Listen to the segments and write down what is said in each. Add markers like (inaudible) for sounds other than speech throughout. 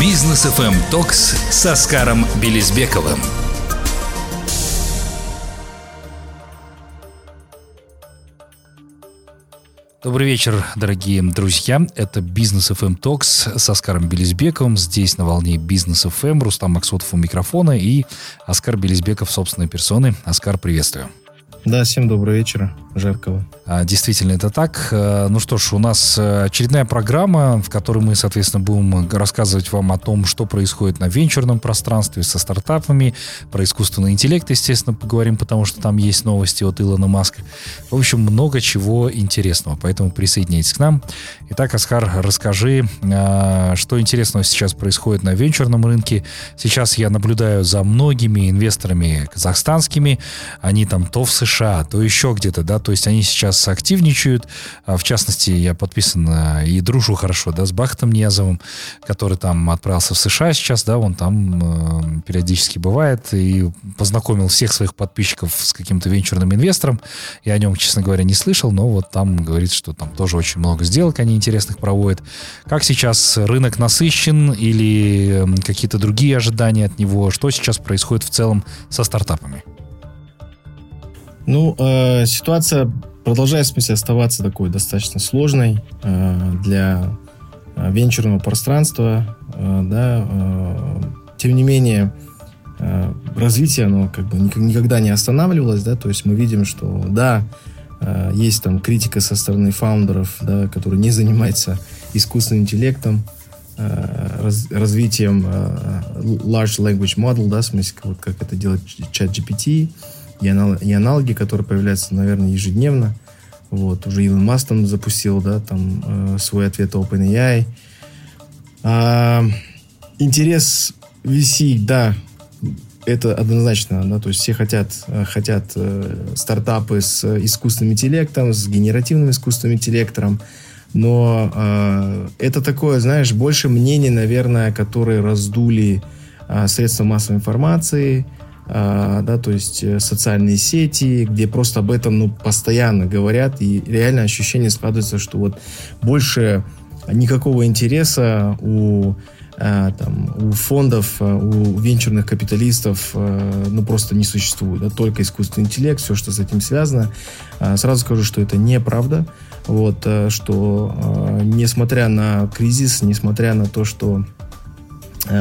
Бизнес FM Токс с Оскаром Белизбековым. Добрый вечер, дорогие друзья. Это Бизнес FM Talks с Оскаром Белизбековым. Здесь на волне Бизнес FM Рустам Максутов у микрофона и Оскар Белизбеков собственной персоны. Оскар, приветствую. Да, всем доброго вечера, жаркого. А, действительно, это так. Э, ну что ж, у нас э, очередная программа, в которой мы, соответственно, будем рассказывать вам о том, что происходит на венчурном пространстве со стартапами, про искусственный интеллект, естественно, поговорим, потому что там есть новости от Илона Маска. В общем, много чего интересного, поэтому присоединяйтесь к нам. Итак, Асхар, расскажи, э, что интересного сейчас происходит на венчурном рынке. Сейчас я наблюдаю за многими инвесторами казахстанскими, они там то в США, США, то еще где-то, да, то есть они сейчас активничают, а, в частности, я подписан и дружу хорошо, да, с Бахтом Ниязовым, который там отправился в США сейчас, да, он там э, периодически бывает и познакомил всех своих подписчиков с каким-то венчурным инвестором, я о нем, честно говоря, не слышал, но вот там говорит, что там тоже очень много сделок они интересных проводят. Как сейчас рынок насыщен или какие-то другие ожидания от него, что сейчас происходит в целом со стартапами? Ну, э, ситуация продолжает, в смысле, оставаться такой достаточно сложной э, для э, венчурного пространства, э, да, э, тем не менее, э, развитие, оно как бы никогда не останавливалось, да, то есть мы видим, что, да, э, есть там критика со стороны фаундеров, да, которые не занимаются искусственным интеллектом, э, раз, развитием э, large language model, да, в смысле, вот как это делает чат GPT, и, анал, и аналоги, которые появляются, наверное, ежедневно. Вот, уже Илон Маск там запустил, да, там э, свой ответ OpenAI. А, интерес VC, да, это однозначно, да, то есть все хотят, э, хотят э, стартапы с искусственным интеллектом, с генеративным искусственным интеллектом, но э, это такое, знаешь, больше мнений, наверное, которые раздули э, средства массовой информации, а, да, то есть э, социальные сети, где просто об этом ну, постоянно говорят, и реально ощущение складывается, что вот больше никакого интереса у а, там, у фондов, а, у венчурных капиталистов ну, просто не существует. Да, только искусственный интеллект, все, что с этим связано. Сразу скажу, что это неправда. Вот, что несмотря на кризис, несмотря на то, что Э,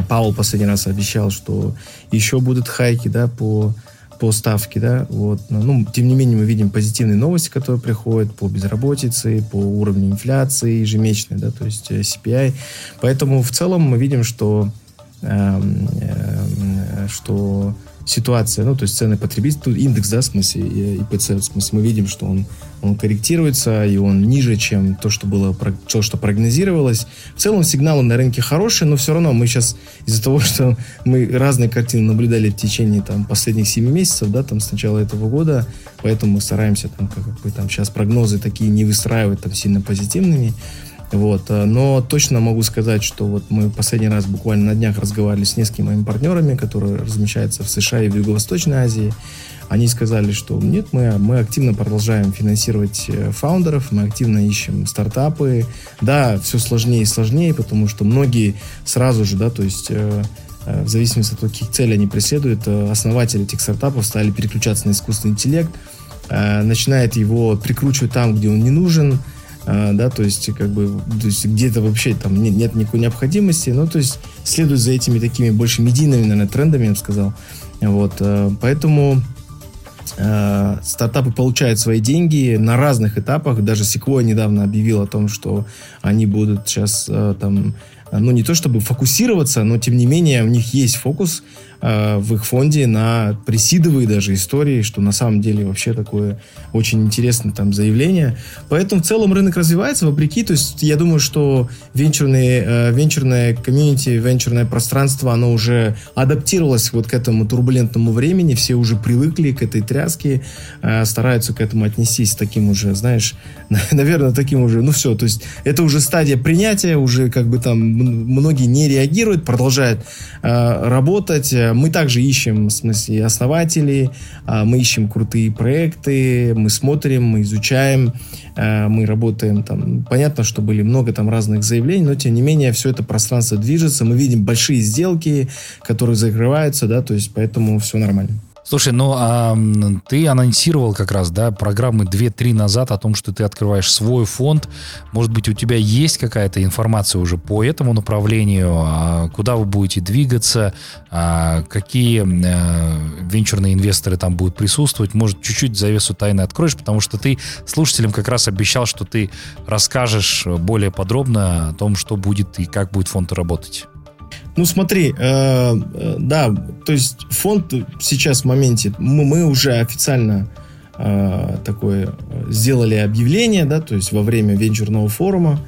Паул последний раз обещал, что еще будут хайки, да, по, по ставке, да, вот. Ну, тем не менее, мы видим позитивные новости, которые приходят по безработице, по уровню инфляции ежемесячной, да, то есть э, CPI. Поэтому в целом мы видим, что, э, э, что ситуация, ну, то есть цены потребителей, индекс, да, в смысле, ИПЦ, в смысле, мы видим, что он, он корректируется, и он ниже, чем то, что было, то, что прогнозировалось. В целом сигналы на рынке хорошие, но все равно мы сейчас из-за того, (laughs) что мы разные картины наблюдали в течение там последних 7 месяцев, да, там с начала этого года, поэтому мы стараемся там как бы там сейчас прогнозы такие не выстраивать там сильно позитивными. Вот. Э, но точно могу сказать, что вот мы последний раз буквально на днях разговаривали с несколькими моими партнерами, которые размещаются в США и в Юго-Восточной Азии. Они сказали, что нет, мы, мы активно продолжаем финансировать э, фаундеров, мы активно ищем стартапы. Да, все сложнее и сложнее, потому что многие сразу же, да, то есть э, в зависимости от того, каких целей они преследуют, основатели этих стартапов стали переключаться на искусственный интеллект, начинает его прикручивать там, где он не нужен, а, да, то есть, как бы, то есть где-то вообще там нет, нет никакой необходимости, ну, то есть, следует за этими такими больше медийными, наверное, трендами, я бы сказал, вот, а, поэтому а, стартапы получают свои деньги на разных этапах, даже Sequoia недавно объявил о том, что они будут сейчас там ну, не то чтобы фокусироваться, но, тем не менее, у них есть фокус Э, в их фонде на пресидовые даже истории, что на самом деле вообще такое очень интересное там заявление. Поэтому в целом рынок развивается вопреки, то есть я думаю, что венчурные, э, венчурное комьюнити, венчурное пространство, оно уже адаптировалось вот к этому турбулентному времени, все уже привыкли к этой тряске, э, стараются к этому отнестись таким уже, знаешь, (laughs) наверное, таким уже, ну все, то есть это уже стадия принятия, уже как бы там многие не реагируют, продолжают э, работать. Мы также ищем, в смысле, основателей, э, мы ищем крутые проекты, мы смотрим, мы изучаем, э, мы работаем там. Понятно, что были много там разных заявлений, но тем не менее все это пространство движется, мы видим большие сделки, которые закрываются, да, то есть поэтому все нормально. Слушай, ну а ты анонсировал как раз, да, программы 2-3 назад о том, что ты открываешь свой фонд. Может быть, у тебя есть какая-то информация уже по этому направлению, а куда вы будете двигаться, а какие а, венчурные инвесторы там будут присутствовать. Может, чуть-чуть завесу тайны откроешь, потому что ты слушателям как раз обещал, что ты расскажешь более подробно о том, что будет и как будет фонд работать. Ну, смотри, э, э, да, то есть фонд сейчас в моменте, мы, мы уже официально э, такое сделали объявление, да, то есть во время венчурного форума,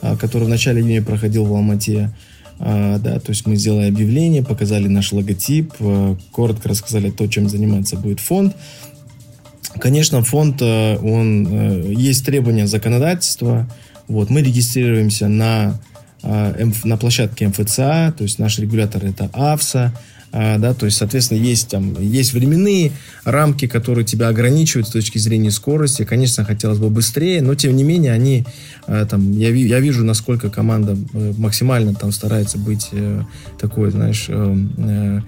э, который в начале июня проходил в Алмате, э, да, то есть мы сделали объявление, показали наш логотип, э, коротко рассказали то, чем заниматься будет фонд. Конечно, фонд, э, он, э, есть требования законодательства, вот, мы регистрируемся на на площадке МФЦА, то есть наш регулятор это АФСА, а, да, то есть, соответственно, есть там, есть временные рамки, которые тебя ограничивают с точки зрения скорости. Конечно, хотелось бы быстрее, но тем не менее они, а, там, я, я вижу, насколько команда э, максимально там старается быть э, такой, знаешь, э, Э,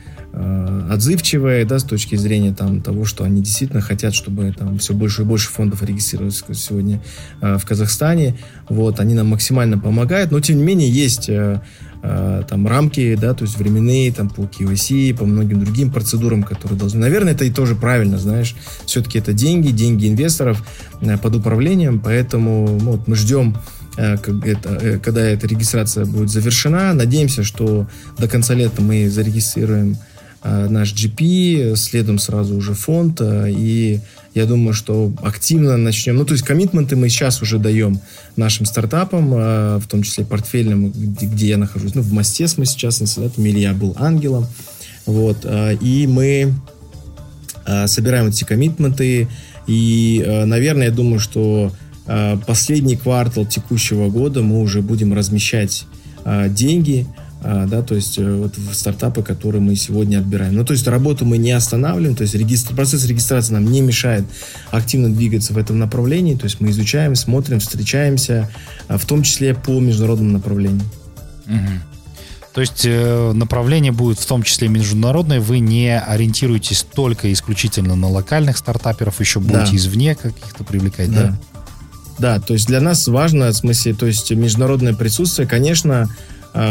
отзывчивые, да, с точки зрения там, того, что они действительно хотят, чтобы там все больше и больше фондов регистрировалось сегодня э, в Казахстане. Вот, они нам максимально помогают, но тем не менее есть э, э, там рамки, да, то есть временные, там по KYC, по многим другим процедурам, которые должны. Наверное, это и тоже правильно, знаешь. Все-таки это деньги, деньги инвесторов э, под управлением, поэтому ну, вот мы ждем э, это, когда эта регистрация будет завершена. Надеемся, что до конца лета мы зарегистрируем Э, наш GP, следом сразу уже фонд, э, и я думаю, что активно начнем. Ну, то есть коммитменты мы сейчас уже даем нашим стартапам, э, в том числе портфельным, где, где я нахожусь. Ну, в Мастес мы сейчас, да, там Илья был ангелом. Вот, и мы собираем эти коммитменты, и, наверное, я думаю, что последний квартал текущего года мы уже будем размещать деньги, да, то есть э, вот в стартапы, которые мы сегодня отбираем. Ну, то есть работу мы не останавливаем, то есть регистр, процесс регистрации нам не мешает активно двигаться в этом направлении, то есть мы изучаем, смотрим, встречаемся, а, в том числе по международному направлению. Угу. То есть э, направление будет в том числе международное, вы не ориентируетесь только исключительно на локальных стартаперов, еще будете да. извне каких-то привлекать, да? Да, да то есть для нас важно, в смысле, то есть международное присутствие, конечно,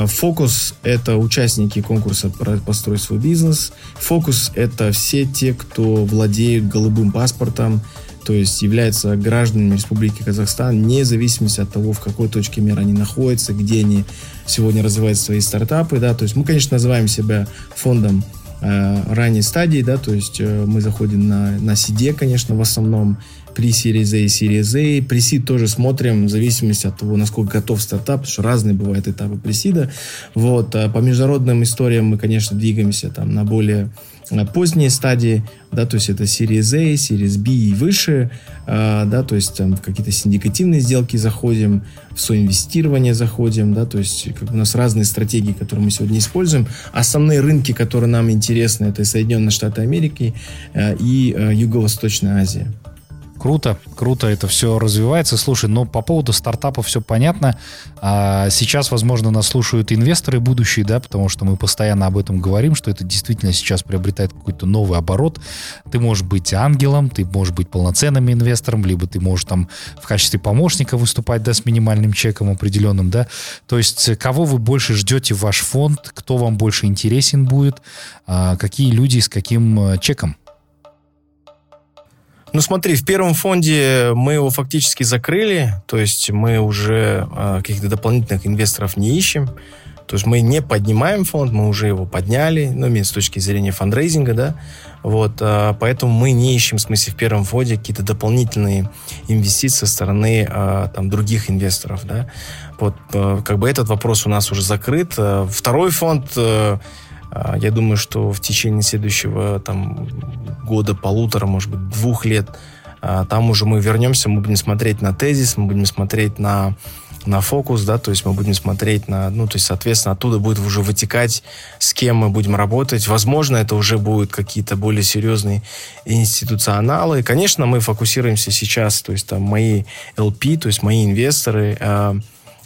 фокус — это участники конкурса «Построй свой бизнес». Фокус — это все те, кто владеют голубым паспортом, то есть являются гражданами Республики Казахстан, вне зависимости от того, в какой точке мира они находятся, где они сегодня развивают свои стартапы. Да. То есть мы, конечно, называем себя фондом э, ранней стадии, да, то есть э, мы заходим на, на CD, конечно, в основном, при Series A и Series A. При Seed тоже смотрим в зависимости от того, насколько готов стартап, потому что разные бывают этапы пресида. Вот. А по международным историям мы, конечно, двигаемся там на более поздние стадии, да, то есть это Series A, Series B и выше, э, да, то есть там в какие-то синдикативные сделки заходим, в соинвестирование заходим, да, то есть как у нас разные стратегии, которые мы сегодня используем. Основные рынки, которые нам интересны, это Соединенные Штаты Америки э, и э, Юго-Восточная Азия. Круто, круто это все развивается. Слушай, но по поводу стартапов все понятно. А сейчас, возможно, нас слушают инвесторы будущие, да, потому что мы постоянно об этом говорим, что это действительно сейчас приобретает какой-то новый оборот. Ты можешь быть ангелом, ты можешь быть полноценным инвестором, либо ты можешь там в качестве помощника выступать, да, с минимальным чеком определенным, да. То есть кого вы больше ждете в ваш фонд, кто вам больше интересен будет, а какие люди с каким э, чеком? Ну смотри, в первом фонде мы его фактически закрыли, то есть мы уже э, каких-то дополнительных инвесторов не ищем. То есть мы не поднимаем фонд, мы уже его подняли, ну, с точки зрения фандрейзинга, да. Вот, э, поэтому мы не ищем, в смысле, в первом фонде какие-то дополнительные инвестиции со стороны э, там, других инвесторов, да. Вот, как бы этот вопрос у нас уже закрыт. Второй фонд... А, я думаю, что в течение следующего там, года, полутора, может быть, двух лет, а, там уже мы вернемся, мы будем смотреть на тезис, мы будем смотреть на на фокус, да, то есть мы будем смотреть на, ну, то есть, соответственно, оттуда будет уже вытекать, с кем мы будем работать. Возможно, это уже будут какие-то более серьезные институционалы. Конечно, мы фокусируемся сейчас, то есть, там, мои LP, то есть, мои инвесторы, э,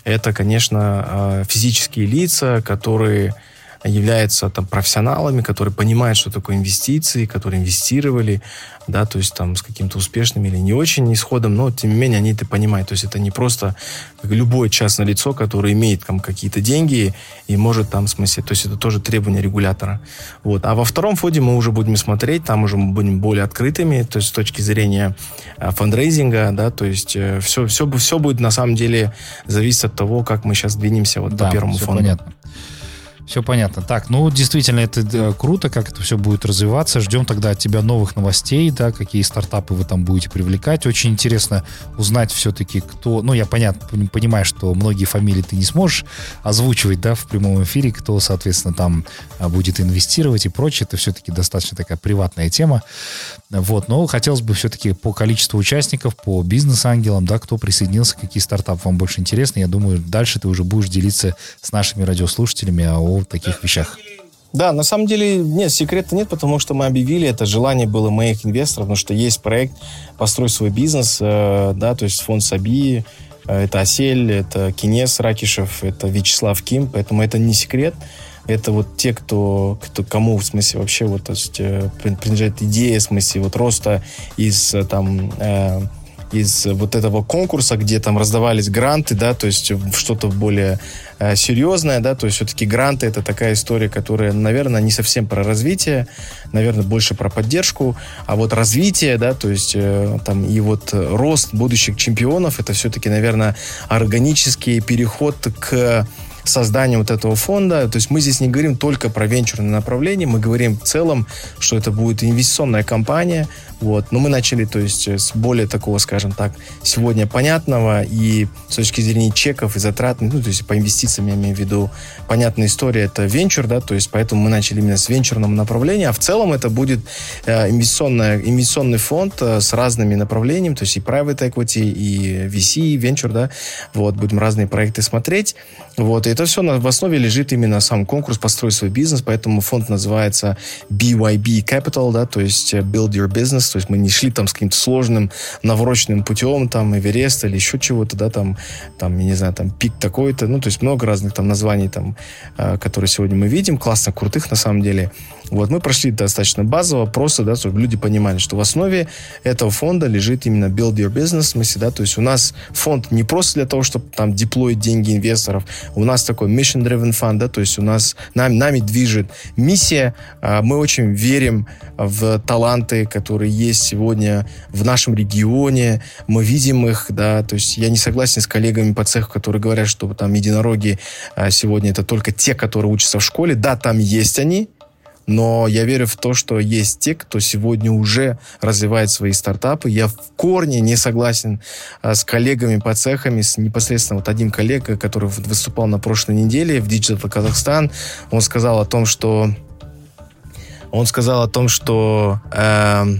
это, конечно, физические лица, которые являются там профессионалами, которые понимают, что такое инвестиции, которые инвестировали, да, то есть там с каким-то успешным или не очень исходом, но тем не менее они это понимают. То есть это не просто любое частное лицо, которое имеет там какие-то деньги и может там, в смысле, то есть это тоже требование регулятора. Вот. А во втором фонде мы уже будем смотреть, там уже мы будем более открытыми, то есть с точки зрения а, фандрейзинга, да, то есть все, все, все будет на самом деле зависеть от того, как мы сейчас двинемся вот да, по первому фонду. Понятно. Все понятно. Так, ну, действительно, это круто, как это все будет развиваться. Ждем тогда от тебя новых новостей, да, какие стартапы вы там будете привлекать. Очень интересно узнать все-таки, кто... Ну, я понятно, понимаю, что многие фамилии ты не сможешь озвучивать, да, в прямом эфире, кто, соответственно, там а, будет инвестировать и прочее. Это все-таки достаточно такая приватная тема. Вот, но хотелось бы все-таки по количеству участников, по бизнес-ангелам, да, кто присоединился, какие стартапы вам больше интересны. Я думаю, дальше ты уже будешь делиться с нашими радиослушателями о таких вещах? Да, на самом деле нет, секрета нет, потому что мы объявили, это желание было моих инвесторов, потому что есть проект «Построй свой бизнес», э, да, то есть фонд Саби, э, это Осель, это Кинес Ракишев, это Вячеслав Ким, поэтому это не секрет. Это вот те, кто, кто кому, в смысле, вообще вот, то есть, э, принадлежит идея, в смысле, вот роста из э, там э, из вот этого конкурса, где там раздавались гранты, да, то есть что-то более э, серьезное, да, то есть все-таки гранты это такая история, которая, наверное, не совсем про развитие, наверное, больше про поддержку, а вот развитие, да, то есть э, там и вот рост будущих чемпионов, это все-таки, наверное, органический переход к созданию вот этого фонда. То есть мы здесь не говорим только про венчурное направление, мы говорим в целом, что это будет инвестиционная компания, вот. Но мы начали, то есть, с более такого, скажем так, сегодня понятного и с точки зрения чеков и затрат, ну, то есть по инвестициям я имею в виду, понятная история, это венчур, да, то есть поэтому мы начали именно с венчурного направления, а в целом это будет э, инвестиционная, инвестиционный фонд э, с разными направлениями, то есть и private equity, и VC, и венчур, да, вот, будем разные проекты смотреть, вот, и это все на, в основе лежит именно сам конкурс «Построй свой бизнес», поэтому фонд называется BYB Capital, да, то есть э, Build Your Business, то есть мы не шли там с каким-то сложным наврочным путем, там, Эверест или еще чего-то, да, там, там, я не знаю, там, пик такой-то, ну, то есть много разных там названий, там, э, которые сегодня мы видим, классно, крутых на самом деле. Вот, мы прошли достаточно базово, просто, да, чтобы люди понимали, что в основе этого фонда лежит именно build your business, в смысле, да, то есть у нас фонд не просто для того, чтобы там деплоить деньги инвесторов, у нас такой mission-driven fund, да, то есть у нас, нами, нами движет миссия, а, мы очень верим в таланты, которые есть сегодня в нашем регионе, мы видим их, да, то есть я не согласен с коллегами по цеху, которые говорят, что там единороги а, сегодня это только те, которые учатся в школе, да, там есть они, но я верю в то, что есть те, кто сегодня уже развивает свои стартапы. Я в корне не согласен а, с коллегами по цехами, с непосредственно вот один коллега, который выступал на прошлой неделе в Digital Казахстан, он сказал о том, что он сказал о том, что э,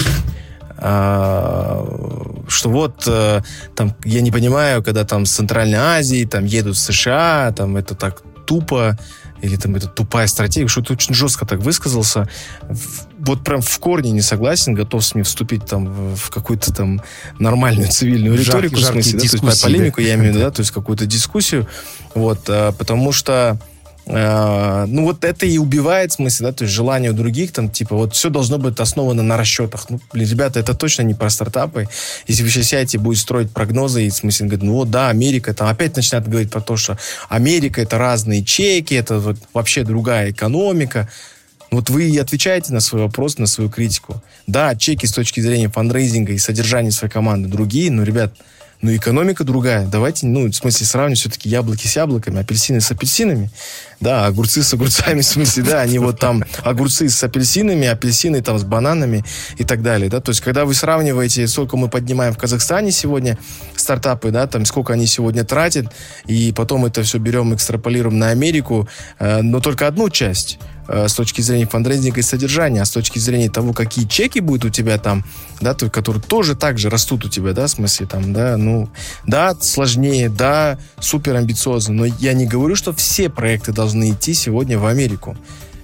что вот э, там я не понимаю, когда там с Центральной Азии там едут в США, там это так тупо, или там это тупая стратегия, что-то очень жестко так высказался. Вот прям в корне не согласен, готов с ним вступить там в какую-то там нормальную цивильную риторику, Жар, в смысле, да, то есть полемику, я имею в виду, да, то есть какую-то дискуссию, вот, а, потому что Э, ну, вот это и убивает, в смысле, да, то есть желание у других, там, типа, вот все должно быть основано на расчетах. Ну, блин, ребята, это точно не про стартапы. Если вы сейчас сядете, будете строить прогнозы, и, в смысле, говорит, ну, вот, да, Америка, там, опять начинают говорить про то, что Америка это разные чеки, это вот вообще другая экономика. Вот вы и отвечаете на свой вопрос, на свою критику. Да, чеки с точки зрения фандрейзинга и содержания своей команды другие, но, ребят, но экономика другая. Давайте, ну, в смысле, сравнивать все-таки яблоки с яблоками, апельсины с апельсинами. Да, огурцы с огурцами, (laughs) в смысле, да, они вот там огурцы с апельсинами, апельсины там с бананами и так далее, да. То есть, когда вы сравниваете, сколько мы поднимаем в Казахстане сегодня стартапы, да, там, сколько они сегодня тратят, и потом это все берем, экстраполируем на Америку, э, но только одну часть, э, с точки зрения фандрейзинга и содержания, а с точки зрения того, какие чеки будут у тебя там, да, то, которые тоже так же растут у тебя, да, в смысле там, да, ну, да, сложнее, да, супер амбициозно, но я не говорю, что все проекты должны идти сегодня в Америку.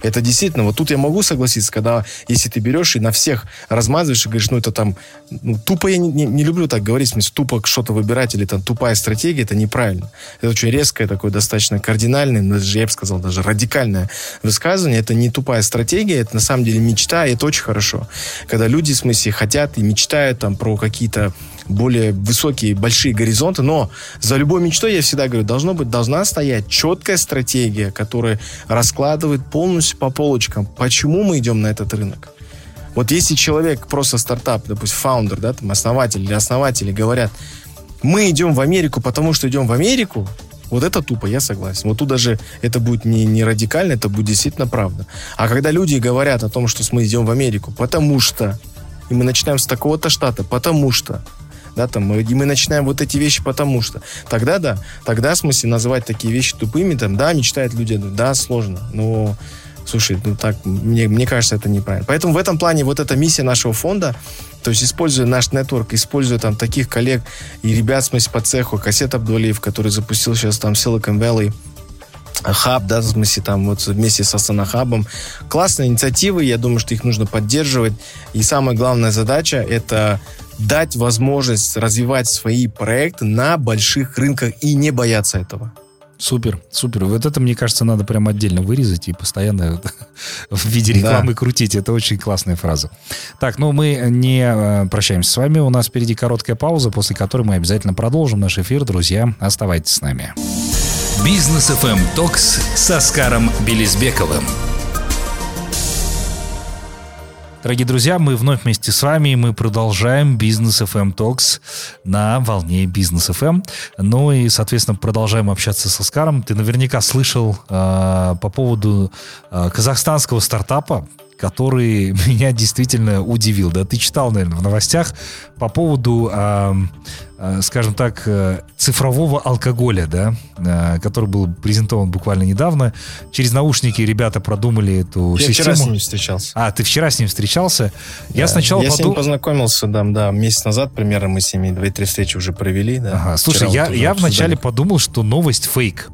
Это действительно, вот тут я могу согласиться, когда, если ты берешь и на всех размазываешь и говоришь, ну, это там, ну, тупо я не, не, не люблю так говорить, в смысле, тупо что-то выбирать или там тупая стратегия, это неправильно. Это очень резкое такое, достаточно кардинальное, ну, даже, я бы сказал, даже радикальное высказывание. Это не тупая стратегия, это на самом деле мечта, и это очень хорошо. Когда люди, в смысле, хотят и мечтают там про какие-то более высокие, большие горизонты, но за любой мечтой, я всегда говорю, должно быть, должна стоять четкая стратегия, которая раскладывает полностью по полочкам, почему мы идем на этот рынок. Вот если человек просто стартап, допустим, фаундер, да, там, основатель или основатели говорят, мы идем в Америку, потому что идем в Америку, вот это тупо, я согласен. Вот тут даже это будет не, не радикально, это будет действительно правда. А когда люди говорят о том, что мы идем в Америку, потому что, и мы начинаем с такого-то штата, потому что, да, там, и мы начинаем вот эти вещи потому что. Тогда да, тогда, в смысле, называть такие вещи тупыми, там, да, мечтают люди, да, сложно, но Слушай, ну так, мне, мне кажется, это неправильно. Поэтому в этом плане вот эта миссия нашего фонда, то есть используя наш нетворк, используя там таких коллег и ребят, в смысле, по цеху, Кассет Абдулиев, который запустил сейчас там Silicon Valley, хаб, да, в смысле, там, вот вместе с Астана Хабом. Классные инициативы, я думаю, что их нужно поддерживать. И самая главная задача — это дать возможность развивать свои проекты на больших рынках и не бояться этого. Супер, супер. Вот это, мне кажется, надо прям отдельно вырезать и постоянно (laughs) в виде рекламы да. крутить. Это очень классная фраза. Так, ну мы не э, прощаемся с вами. У нас впереди короткая пауза, после которой мы обязательно продолжим наш эфир. Друзья, оставайтесь с нами. Бизнес FM Токс с Оскаром Белизбековым. Дорогие друзья, мы вновь вместе с вами, и мы продолжаем Бизнес FM Talks на волне Бизнес FM. Ну и, соответственно, продолжаем общаться с Оскаром. Ты наверняка слышал э, по поводу э, казахстанского стартапа, который (laughs) меня действительно удивил. Да, ты читал, наверное, в новостях по поводу, э, скажем так, э, цифрового алкоголя, да, э, который был презентован буквально недавно. Через наушники ребята продумали эту Я систему. вчера с ним встречался. А, ты вчера с ним встречался? Да. Я сначала Я подум... с ним познакомился, да, да, месяц назад примерно мы с ними две-три встречи уже провели, да. Ага, слушай, я, вот я вначале подумал, что новость фейк.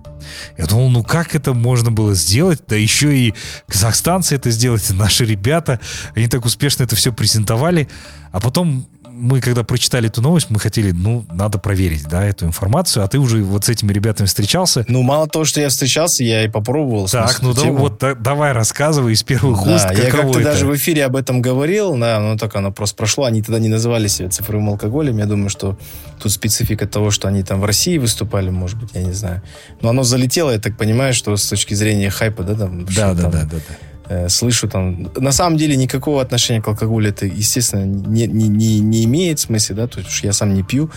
Я думал, ну как это можно было сделать? Да еще и казахстанцы это сделать, (laughs) наши ребята. Они так успешно это все презентовали. А потом мы, когда прочитали эту новость, мы хотели, ну, надо проверить, да, эту информацию, а ты уже вот с этими ребятами встречался. Ну, мало того, что я встречался, я и попробовал. Так, ну, да, вот да, давай рассказывай из первых да, уст, я как-то даже в эфире об этом говорил, да, но так оно просто прошло, они тогда не называли себя цифровым алкоголем, я думаю, что тут специфика того, что они там в России выступали, может быть, я не знаю. Но оно залетело, я так понимаю, что с точки зрения хайпа, да, там... Да, да, там, да, да, да Э, слышу там... На самом деле никакого отношения к алкоголю это, естественно, не, не, не, не имеет в смысле, да, то есть я сам не пью,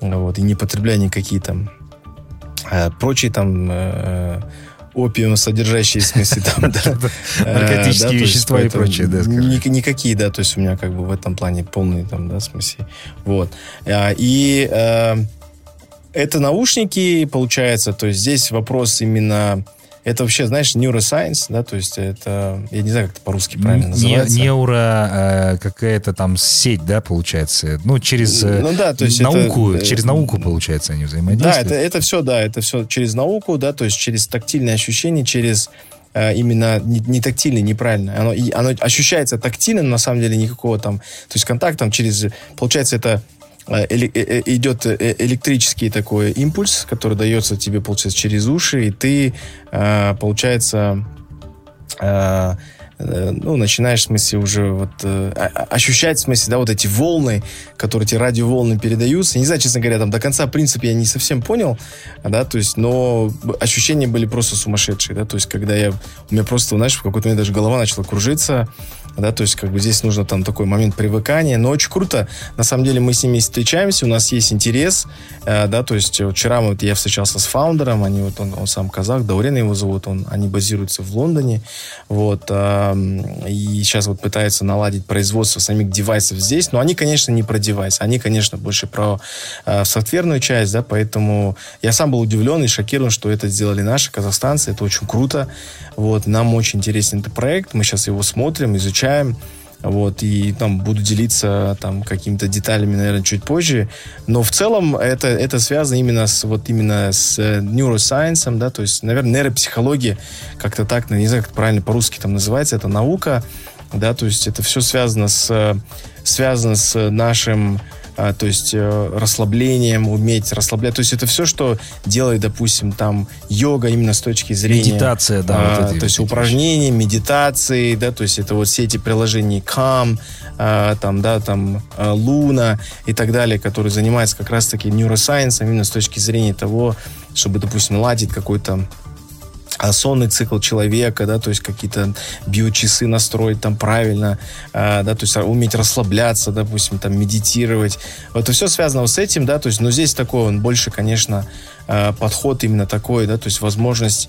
вот, и не потребляю никакие там э, прочие там э, опиум содержащие, в смысле, там, да. (laughs) Наркотические вещества и прочее, да, Никакие, да, то есть у меня как бы в этом плане полный, там, да, в смысле, вот. А, и это наушники, получается, то есть здесь вопрос именно это вообще, знаешь, neuroscience, да, то есть это, я не знаю, как это по-русски правильно называется. Неуро э, какая-то там сеть, да, получается, ну, через э, ну, да, то есть науку, это, через науку, получается, они взаимодействуют. Да, это, это все, да, это все через науку, да, то есть через тактильные ощущения, через э, именно не, не тактильно, неправильно. Оно, и, оно ощущается тактильно, но на самом деле никакого там, то есть контакт там через, получается, это идет электрический такой импульс, который дается тебе, получается, через уши, и ты, получается, ну, начинаешь, в смысле, уже вот ощущать, в смысле, да, вот эти волны, которые тебе радиоволны передаются. Не знаю, честно говоря, там до конца, принципе, я не совсем понял, да, то есть, но ощущения были просто сумасшедшие, да, то есть, когда я, у меня просто, знаешь, в какой-то момент даже голова начала кружиться, да, то есть как бы здесь нужно там такой момент привыкания, но очень круто, на самом деле мы с ними встречаемся, у нас есть интерес, э, да, то есть вчера вот я встречался с фаундером, они вот он, он сам казах, Даурен его зовут, он, они базируются в Лондоне, вот, э, и сейчас вот пытаются наладить производство самих девайсов здесь, но они, конечно, не про девайс, они, конечно, больше про э, софтверную часть, да, поэтому я сам был удивлен и шокирован, что это сделали наши казахстанцы, это очень круто, вот, нам очень интересен этот проект, мы сейчас его смотрим, изучаем, вот, и там буду делиться там какими-то деталями, наверное, чуть позже, но в целом это, это связано именно с, вот именно с э, neuroscience, да, то есть, наверное, нейропсихология, как-то так, не знаю, как правильно по-русски там называется, это наука, да, то есть это все связано с, связано с нашим а, то есть э, расслаблением, уметь расслаблять. То есть это все, что делает, допустим, там йога именно с точки зрения... Медитация, да. А, вот эти, то есть упражнения, медитации, да, то есть это вот все эти приложения Calm, а, там, да, там Луна и так далее, которые занимаются как раз-таки neuroscience именно с точки зрения того, чтобы, допустим, ладить какой-то а сонный цикл человека, да, то есть какие-то биочасы настроить там правильно, э, да, то есть уметь расслабляться, допустим, там медитировать. Это все связано вот с этим, да, то есть, но здесь такой он больше, конечно, э, подход именно такой, да, то есть возможность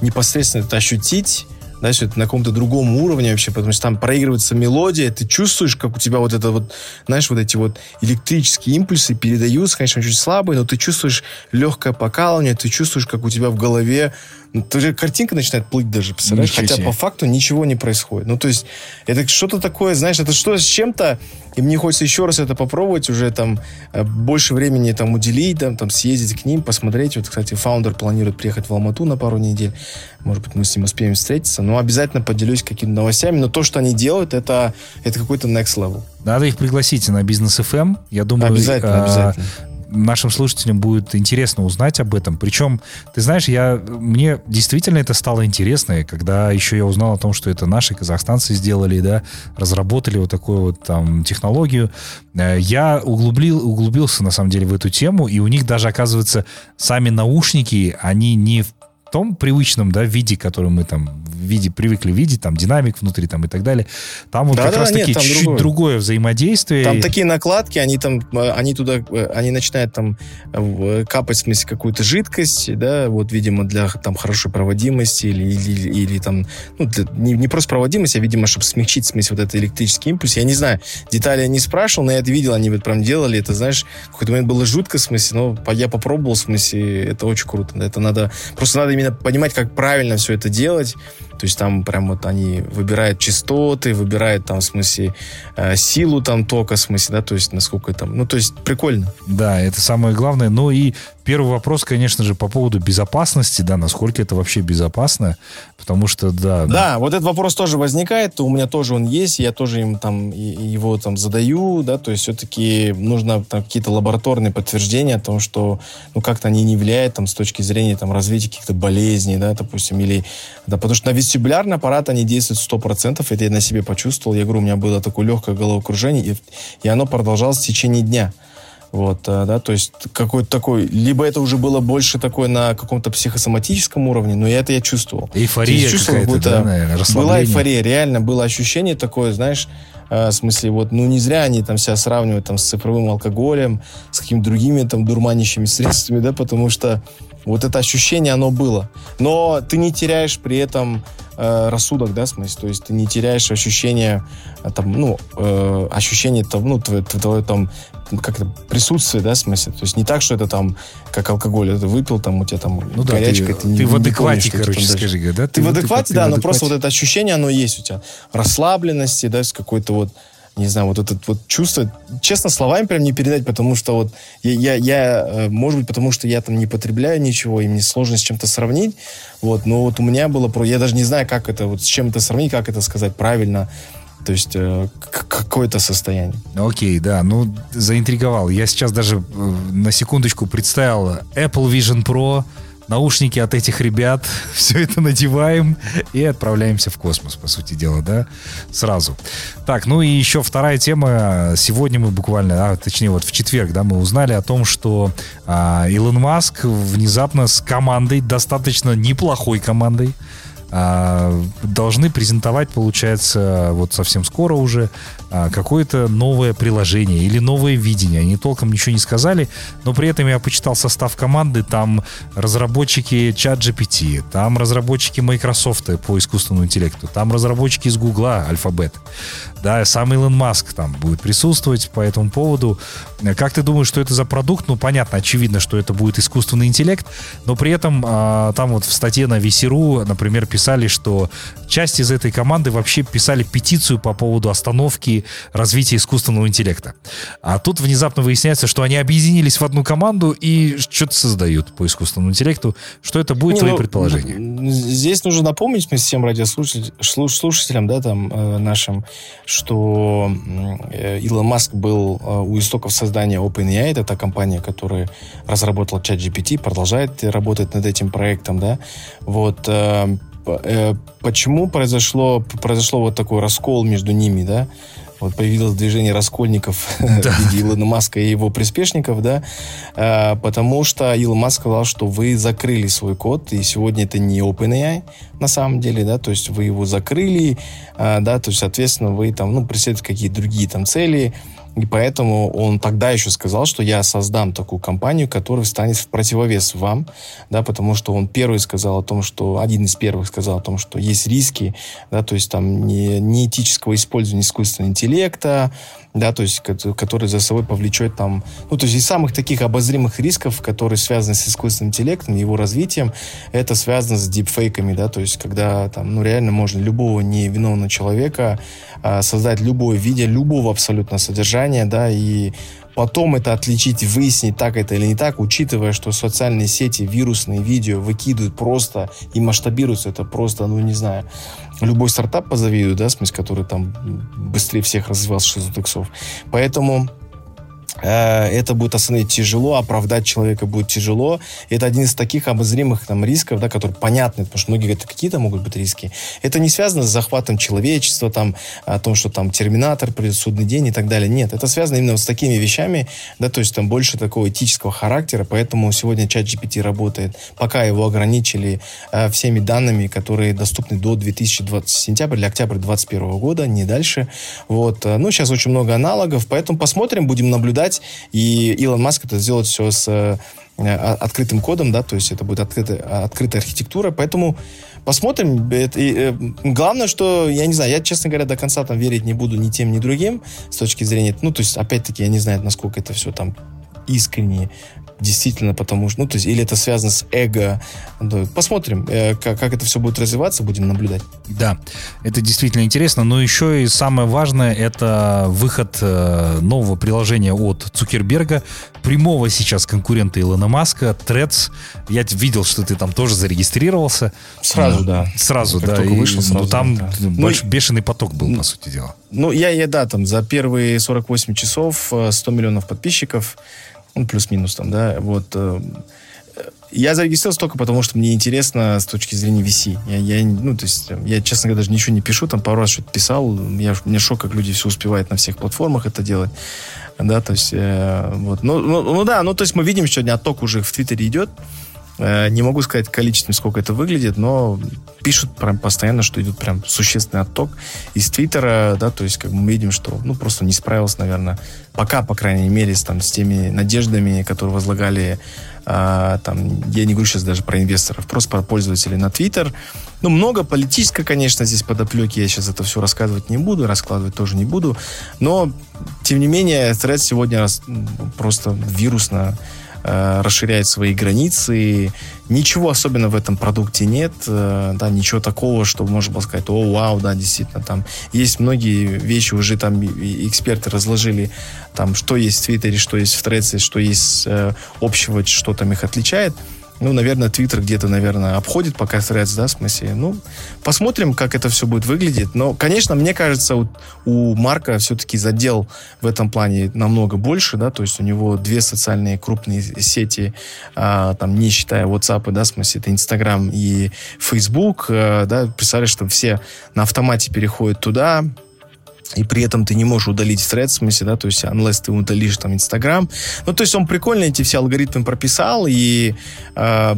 непосредственно это ощутить, да, все это на каком-то другом уровне вообще, потому что там проигрывается мелодия, ты чувствуешь, как у тебя вот это вот, знаешь, вот эти вот электрические импульсы передаются, конечно, чуть слабые, но ты чувствуешь легкое покалывание, ты чувствуешь, как у тебя в голове ну, тоже картинка начинает плыть даже, представляешь? Ничего Хотя себе. по факту ничего не происходит. Ну, то есть, это что-то такое, знаешь, это что с чем-то, и мне хочется еще раз это попробовать, уже там э, больше времени там уделить, там, там съездить к ним, посмотреть. Вот, кстати, фаундер планирует приехать в Алмату на пару недель. Может быть, мы с ним успеем встретиться. Но обязательно поделюсь какими-то новостями. Но то, что они делают, это, это какой-то next level. Надо их пригласить на бизнес FM. Эм. Я думаю, обязательно, а, обязательно нашим слушателям будет интересно узнать об этом. Причем, ты знаешь, я, мне действительно это стало интересно, когда еще я узнал о том, что это наши казахстанцы сделали, да, разработали вот такую вот там технологию. Э, я углубил, углубился, на самом деле, в эту тему, и у них даже, оказывается, сами наушники, они не в том привычном да, виде, который мы там виде, привыкли видеть, там динамик внутри там и так далее. Там вот да, как да, раз таки чуть другое. другое взаимодействие. Там такие накладки, они там, э, они туда, э, они начинают там э, капать, в смысле, какую-то жидкость, да, вот, видимо, для там хорошей проводимости или, или, или там, ну, для, не, не просто проводимость, а, видимо, чтобы смягчить, в смысле, вот этот электрический импульс. Я не знаю, детали я не спрашивал, но я это видел, они вот прям делали, это, знаешь, в какой-то момент было жутко, в смысле, но я попробовал, в смысле, это очень круто. Это надо, просто надо именно понимать, как правильно все это делать, то есть там прям вот они выбирают частоты, выбирают там, в смысле, э, силу там тока, в смысле, да, то есть насколько там, ну, то есть прикольно. Да, это самое главное. Ну и первый вопрос, конечно же, по поводу безопасности, да, насколько это вообще безопасно, потому что, да. Да, да. вот этот вопрос тоже возникает, у меня тоже он есть, я тоже им там его там задаю, да, то есть все-таки нужно там какие-то лабораторные подтверждения о том, что, ну, как-то они не влияют там с точки зрения там развития каких-то болезней, да, допустим, или, да, потому что на вестибулярный аппарат они действуют 100%, это я на себе почувствовал, я говорю, у меня было такое легкое головокружение, и, и оно продолжалось в течение дня. Вот, э, да, то есть какой-то такой, либо это уже было больше такое на каком-то психосоматическом уровне, но это я чувствовал. Эйфория какая-то, да, наверное, Была эйфория, реально было ощущение такое, знаешь, в смысле, вот, ну, не зря они там себя сравнивают там с цифровым алкоголем, с какими-то другими там дурманящими (laughs) средствами, да, потому что вот это ощущение, оно было. Но ты не теряешь при этом э, рассудок, да, в смысле, то есть ты не теряешь ощущение, э, там, ну, э, ощущение, там, ну, твое, твое там, как то присутствие, да, в смысле, то есть не так, что это там, как алкоголь, это выпил, там, у тебя там ну, горячка, да, ты, ты, не, в адеквате, помнишь, короче, скажи, да? Ты, ты в адеквате, да, но просто вот это ощущение, оно есть у тебя, расслабленности, да, с какой-то вот, не знаю, вот это вот чувство, честно, словами прям не передать, потому что вот я, я, я, э, может быть, потому что я там не потребляю ничего, и мне сложно с чем-то сравнить, вот, но вот у меня было, про, я даже не знаю, как это, вот с чем это сравнить, как это сказать правильно, то есть э, какое-то состояние. Окей, да, ну заинтриговал. Я сейчас даже э, на секундочку представил Apple Vision Pro, наушники от этих ребят, (laughs) все это надеваем и отправляемся в космос, по сути дела, да, сразу. Так, ну и еще вторая тема. Сегодня мы буквально, а, точнее вот в четверг, да, мы узнали о том, что а, Илон Маск внезапно с командой, достаточно неплохой командой, должны презентовать, получается, вот совсем скоро уже а, какое-то новое приложение или новое видение. Они толком ничего не сказали, но при этом я почитал состав команды, там разработчики чат GPT, там разработчики Microsoft по искусственному интеллекту, там разработчики из Гугла, Alphabet, да, сам Илон Маск там будет присутствовать по этому поводу. Как ты думаешь, что это за продукт? Ну, понятно, очевидно, что это будет искусственный интеллект, но при этом а, там вот в статье на Весеру, например, писали, что часть из этой команды вообще писали петицию по поводу остановки развития искусственного интеллекта. А тут внезапно выясняется, что они объединились в одну команду и что-то создают по искусственному интеллекту. Что это будет, Не, твои ну, предположения? Здесь нужно напомнить мы всем радиослушателям, да, там, э, нашим, что э, Илон Маск был э, у истоков создания OpenAI, это та компания, которая разработала чат GPT, продолжает работать над этим проектом, да, вот, почему произошло, произошло вот такой раскол между ними, да, вот появилось движение раскольников (laughs) да. в виде Илона Маска и его приспешников, да, а, потому что Илон Маск сказал, что вы закрыли свой код, и сегодня это не OpenAI на самом деле, да, то есть вы его закрыли, а, да, то есть, соответственно, вы там, ну, преследуете какие-то другие там цели, и поэтому он тогда еще сказал, что я создам такую компанию, которая станет в противовес вам, да, потому что он первый сказал о том, что, один из первых сказал о том, что есть риски, да, то есть там не, неэтического использования искусственного интеллекта, да, то есть, который за собой повлечет там, ну, то есть из самых таких обозримых рисков, которые связаны с искусственным интеллектом, его развитием, это связано с дипфейками, да, то есть когда там, ну, реально можно любого невиновного человека а, создать любое видео, любого абсолютно содержания, да, и потом это отличить, выяснить, так это или не так, учитывая, что социальные сети, вирусные видео выкидывают просто и масштабируются это просто, ну, не знаю, любой стартап позавидует, да, в смысле, который там быстрее всех развивался 600 иксов. Поэтому это будет остановить тяжело, оправдать человека будет тяжело. Это один из таких обозримых там, рисков, да, которые понятны, потому что многие говорят, какие-то могут быть риски. Это не связано с захватом человечества, там, о том, что там терминатор придет, судный день и так далее. Нет, это связано именно с такими вещами, да, то есть там больше такого этического характера, поэтому сегодня чат GPT работает. Пока его ограничили э, всеми данными, которые доступны до 2020 сентября или октября 2021 года, не дальше. Вот. Э, ну, сейчас очень много аналогов, поэтому посмотрим, будем наблюдать создать, и Илон Маск это сделает все с э, открытым кодом, да, то есть это будет открытая, открытая архитектура, поэтому посмотрим. И, э, главное, что, я не знаю, я, честно говоря, до конца там верить не буду ни тем, ни другим с точки зрения, ну, то есть, опять-таки, я не знаю, насколько это все там искренне, действительно потому что, ну, то есть, или это связано с эго. Посмотрим, э, как, как это все будет развиваться, будем наблюдать. Да, это действительно интересно, но еще и самое важное, это выход э, нового приложения от Цукерберга, прямого сейчас конкурента Илона Маска, Threads. Я видел, что ты там тоже зарегистрировался. Сразу, да. Сразу, как да. Только вышел, сразу, ну, там да. больш, ну, бешеный поток был, ну, по сути дела. Ну, я, я, да, там за первые 48 часов 100 э, миллионов подписчиков ну, плюс-минус там, да, вот. Э, я зарегистрировался только потому, что мне интересно с точки зрения VC. Я, я, ну, то есть, я, честно говоря, даже ничего не пишу, там пару раз что-то писал. Я, мне шок, как люди все успевают на всех платформах это делать. Да, то есть, э, вот. Ну, ну, ну, да, ну, то есть мы видим, сегодня отток уже в Твиттере идет. Э, не могу сказать количественно, сколько это выглядит, но пишут прям постоянно, что идет прям существенный отток из Твиттера, да, то есть как мы видим, что, ну, просто не справился, наверное, пока, по крайней мере, с, там, с теми надеждами, которые возлагали а, там, я не говорю сейчас даже про инвесторов, просто про пользователей на Твиттер. Ну, много политической, конечно, здесь подоплеки, я сейчас это все рассказывать не буду, раскладывать тоже не буду, но, тем не менее, Threads сегодня просто вирусно Э, расширяет свои границы. Ничего особенно в этом продукте нет, э, да, ничего такого, что можно было сказать, о, вау, да, действительно, там есть многие вещи уже там эксперты разложили, там, что есть в Твиттере, что есть в Threads, что есть э, общего, что там их отличает. Ну, наверное, Твиттер где-то, наверное, обходит пока Threads, да, в смысле. Ну, посмотрим, как это все будет выглядеть. Но, конечно, мне кажется, у, у Марка все-таки задел в этом плане намного больше, да, то есть у него две социальные крупные сети, а, там, не считая WhatsApp, да, в смысле, это Instagram и Facebook, а, да, представляешь, что все на автомате переходят туда, и при этом ты не можешь удалить thread, в смысле, да, то есть, unless ты удалишь там Инстаграм. Ну, то есть он прикольно эти все алгоритмы прописал, и э,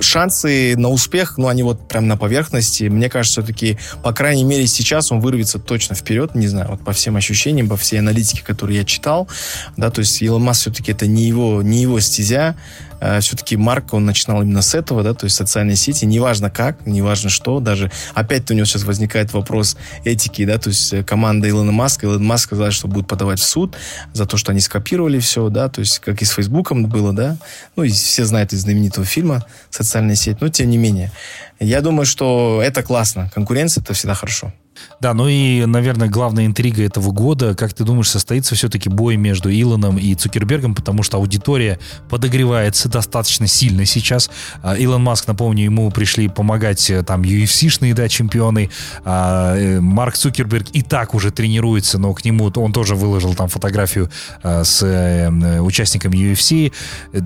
шансы на успех, ну, они вот прям на поверхности. Мне кажется, все-таки, по крайней мере, сейчас он вырвется точно вперед, не знаю, вот по всем ощущениям, по всей аналитике, которую я читал, да, то есть Илон Маск все-таки это не его, не его стезя, э, все-таки Марк, он начинал именно с этого, да, то есть социальные сети, неважно как, неважно что, даже опять-то у него сейчас возникает вопрос этики, да, то есть э, команда Илона Маска, Илон Маск сказал, что будет подавать в суд за то, что они скопировали все, да, то есть как и с Фейсбуком было, да, ну и все знают из знаменитого фильма «Социальная сеть», но тем не менее, я думаю, что это классно, конкуренция это всегда хорошо. Да, ну и, наверное, главная интрига этого года, как ты думаешь, состоится все-таки бой между Илоном и Цукербергом, потому что аудитория подогревается достаточно сильно сейчас. А, Илон Маск, напомню, ему пришли помогать э, там UFC-шные, да, чемпионы. А, э, Марк Цукерберг и так уже тренируется, но к нему он тоже выложил там фотографию а, с э, участником UFC.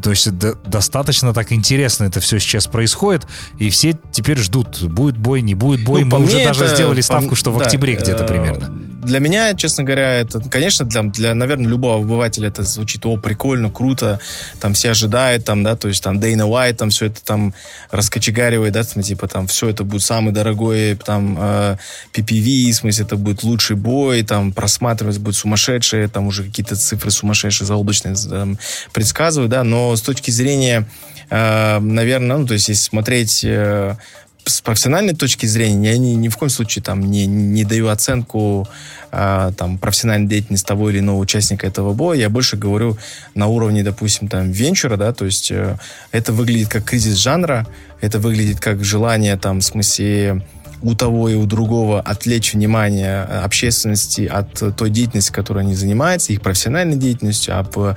То есть достаточно так интересно это все сейчас происходит, и все теперь ждут, будет бой, не будет бой. Ну, Мы уже даже сделали ставку, что в да, октябре где-то примерно. Для меня, честно говоря, это, конечно, для, для, наверное, любого обывателя это звучит, о, прикольно, круто, там все ожидают, там, да, то есть там Дейна Уайт, там все это там раскочегаривает, да, там, типа там все это будет самый дорогой, там, э, PPV, в смысле, это будет лучший бой, там, просматривать будет сумасшедшие, там уже какие-то цифры сумасшедшие, заоблачные там, предсказывают, да, но с точки зрения, э, наверное, ну, то есть если смотреть... Э, с профессиональной точки зрения я ни, ни в коем случае там не, не даю оценку э, там профессиональной деятельности того или иного участника этого боя. Я больше говорю на уровне, допустим, там венчура, да, то есть э, это выглядит как кризис жанра, это выглядит как желание там, в смысле у того и у другого отвлечь внимание э, общественности от той деятельности, которой они занимаются, их профессиональной деятельностью, об э,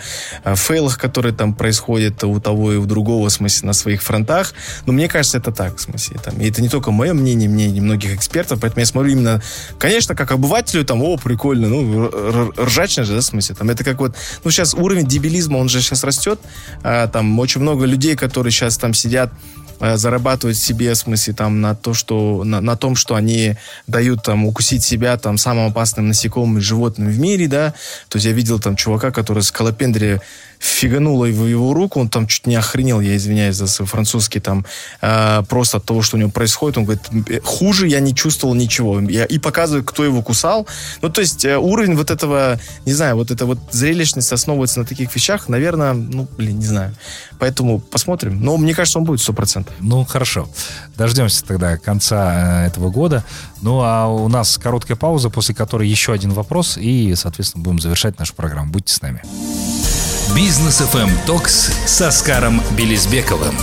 фейлах, которые там происходят у того и у другого, в смысле, на своих фронтах. Но мне кажется, это так, в смысле. Там, и это не только мое мнение, мнение многих экспертов, поэтому я смотрю именно, конечно, как обывателю, там, о, прикольно, ну, ржачно же, да, в смысле, там, это как вот, ну, сейчас уровень дебилизма, он же сейчас растет, а, там, очень много людей, которые сейчас там сидят, Э, зарабатывать себе, в смысле, там, на то, что, на, на том, что они дают, там, укусить себя, там, самым опасным насекомым животным в мире, да, то есть я видел, там, чувака, который с колопендри фигануло его, его руку, он там чуть не охренел, я извиняюсь за свой французский, там, э, просто от того, что у него происходит. Он говорит, хуже я не чувствовал ничего. Я, и показывает, кто его кусал. Ну, то есть э, уровень вот этого, не знаю, вот эта вот зрелищность основывается на таких вещах, наверное, ну, блин, не знаю. Поэтому посмотрим. Но мне кажется, он будет 100%. Ну, хорошо. Дождемся тогда конца э, этого года. Ну, а у нас короткая пауза, после которой еще один вопрос, и, соответственно, будем завершать нашу программу. Будьте с нами. Бизнес FM эм Токс с Оскаром Белизбековым.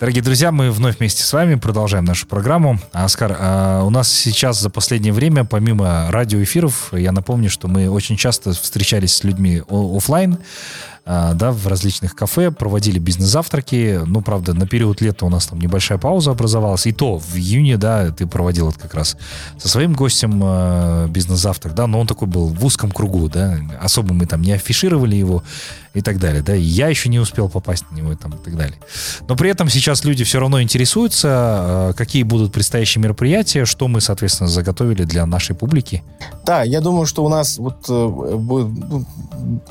Дорогие друзья, мы вновь вместе с вами продолжаем нашу программу. Оскар, а у нас сейчас за последнее время, помимо радиоэфиров, я напомню, что мы очень часто встречались с людьми офлайн. А, да, в различных кафе, проводили бизнес-завтраки. Ну, правда, на период лета у нас там небольшая пауза образовалась. И то в июне, да, ты проводил это как раз со своим гостем э, бизнес-завтрак, да, но он такой был в узком кругу, да, особо мы там не афишировали его и так далее, да, и я еще не успел попасть на него там, и так далее. Но при этом сейчас люди все равно интересуются, э, какие будут предстоящие мероприятия, что мы, соответственно, заготовили для нашей публики. Да, я думаю, что у нас вот э, будет ну,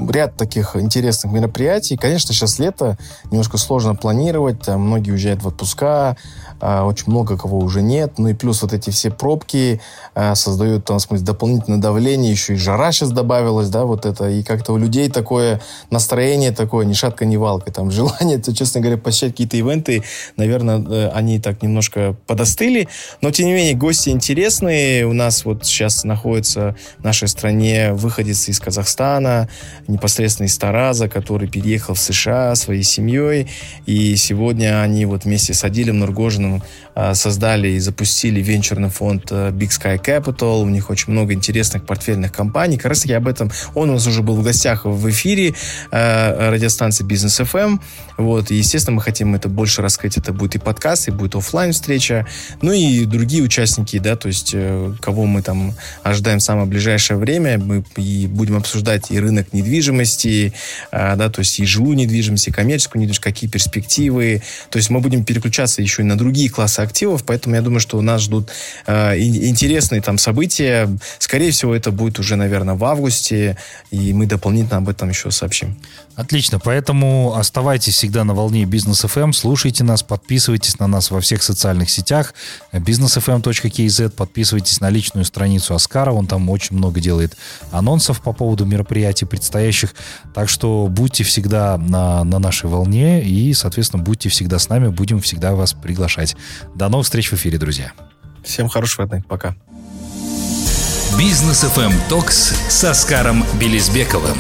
ряд таких интересных мероприятий. Конечно, сейчас лето, немножко сложно планировать, там многие уезжают в отпуска, очень много кого уже нет. Ну и плюс вот эти все пробки а, создают, там, в смысле, дополнительное давление, еще и жара сейчас добавилась, да, вот это. И как-то у людей такое настроение такое, ни шатка, ни валка. Там (laughs) желание, то, честно говоря, посещать какие-то ивенты, наверное, э, они так немножко подостыли. Но, тем не менее, гости интересные. У нас вот сейчас находится в нашей стране выходец из Казахстана, непосредственно из Тараза, который переехал в США своей семьей. И сегодня они вот вместе с Адилем Нургожиным Э, создали и запустили венчурный фонд э, Big Sky Capital. У них очень много интересных портфельных компаний. Как раз таки об этом он у нас уже был в гостях в эфире э, радиостанции Business FM. Вот. И, естественно, мы хотим это больше раскрыть. Это будет и подкаст, и будет офлайн встреча. Ну и другие участники, да, то есть кого мы там ожидаем в самое ближайшее время мы и будем обсуждать и рынок недвижимости, да, то есть и жилую недвижимость, и коммерческую недвижимость, какие перспективы. То есть мы будем переключаться еще и на другие классы активов, поэтому я думаю, что нас ждут э, интересные там события. Скорее всего, это будет уже, наверное, в августе, и мы дополнительно об этом еще сообщим. Отлично, поэтому оставайтесь всегда на волне Бизнес FM, слушайте нас, подписывайтесь на нас во всех социальных сетях, businessfm.kz, подписывайтесь на личную страницу Оскара, он там очень много делает анонсов по поводу мероприятий предстоящих, так что будьте всегда на, на нашей волне и, соответственно, будьте всегда с нами, будем всегда вас приглашать. До новых встреч в эфире, друзья. Всем хорошего дня, пока. Бизнес FM Токс с Оскаром Белизбековым.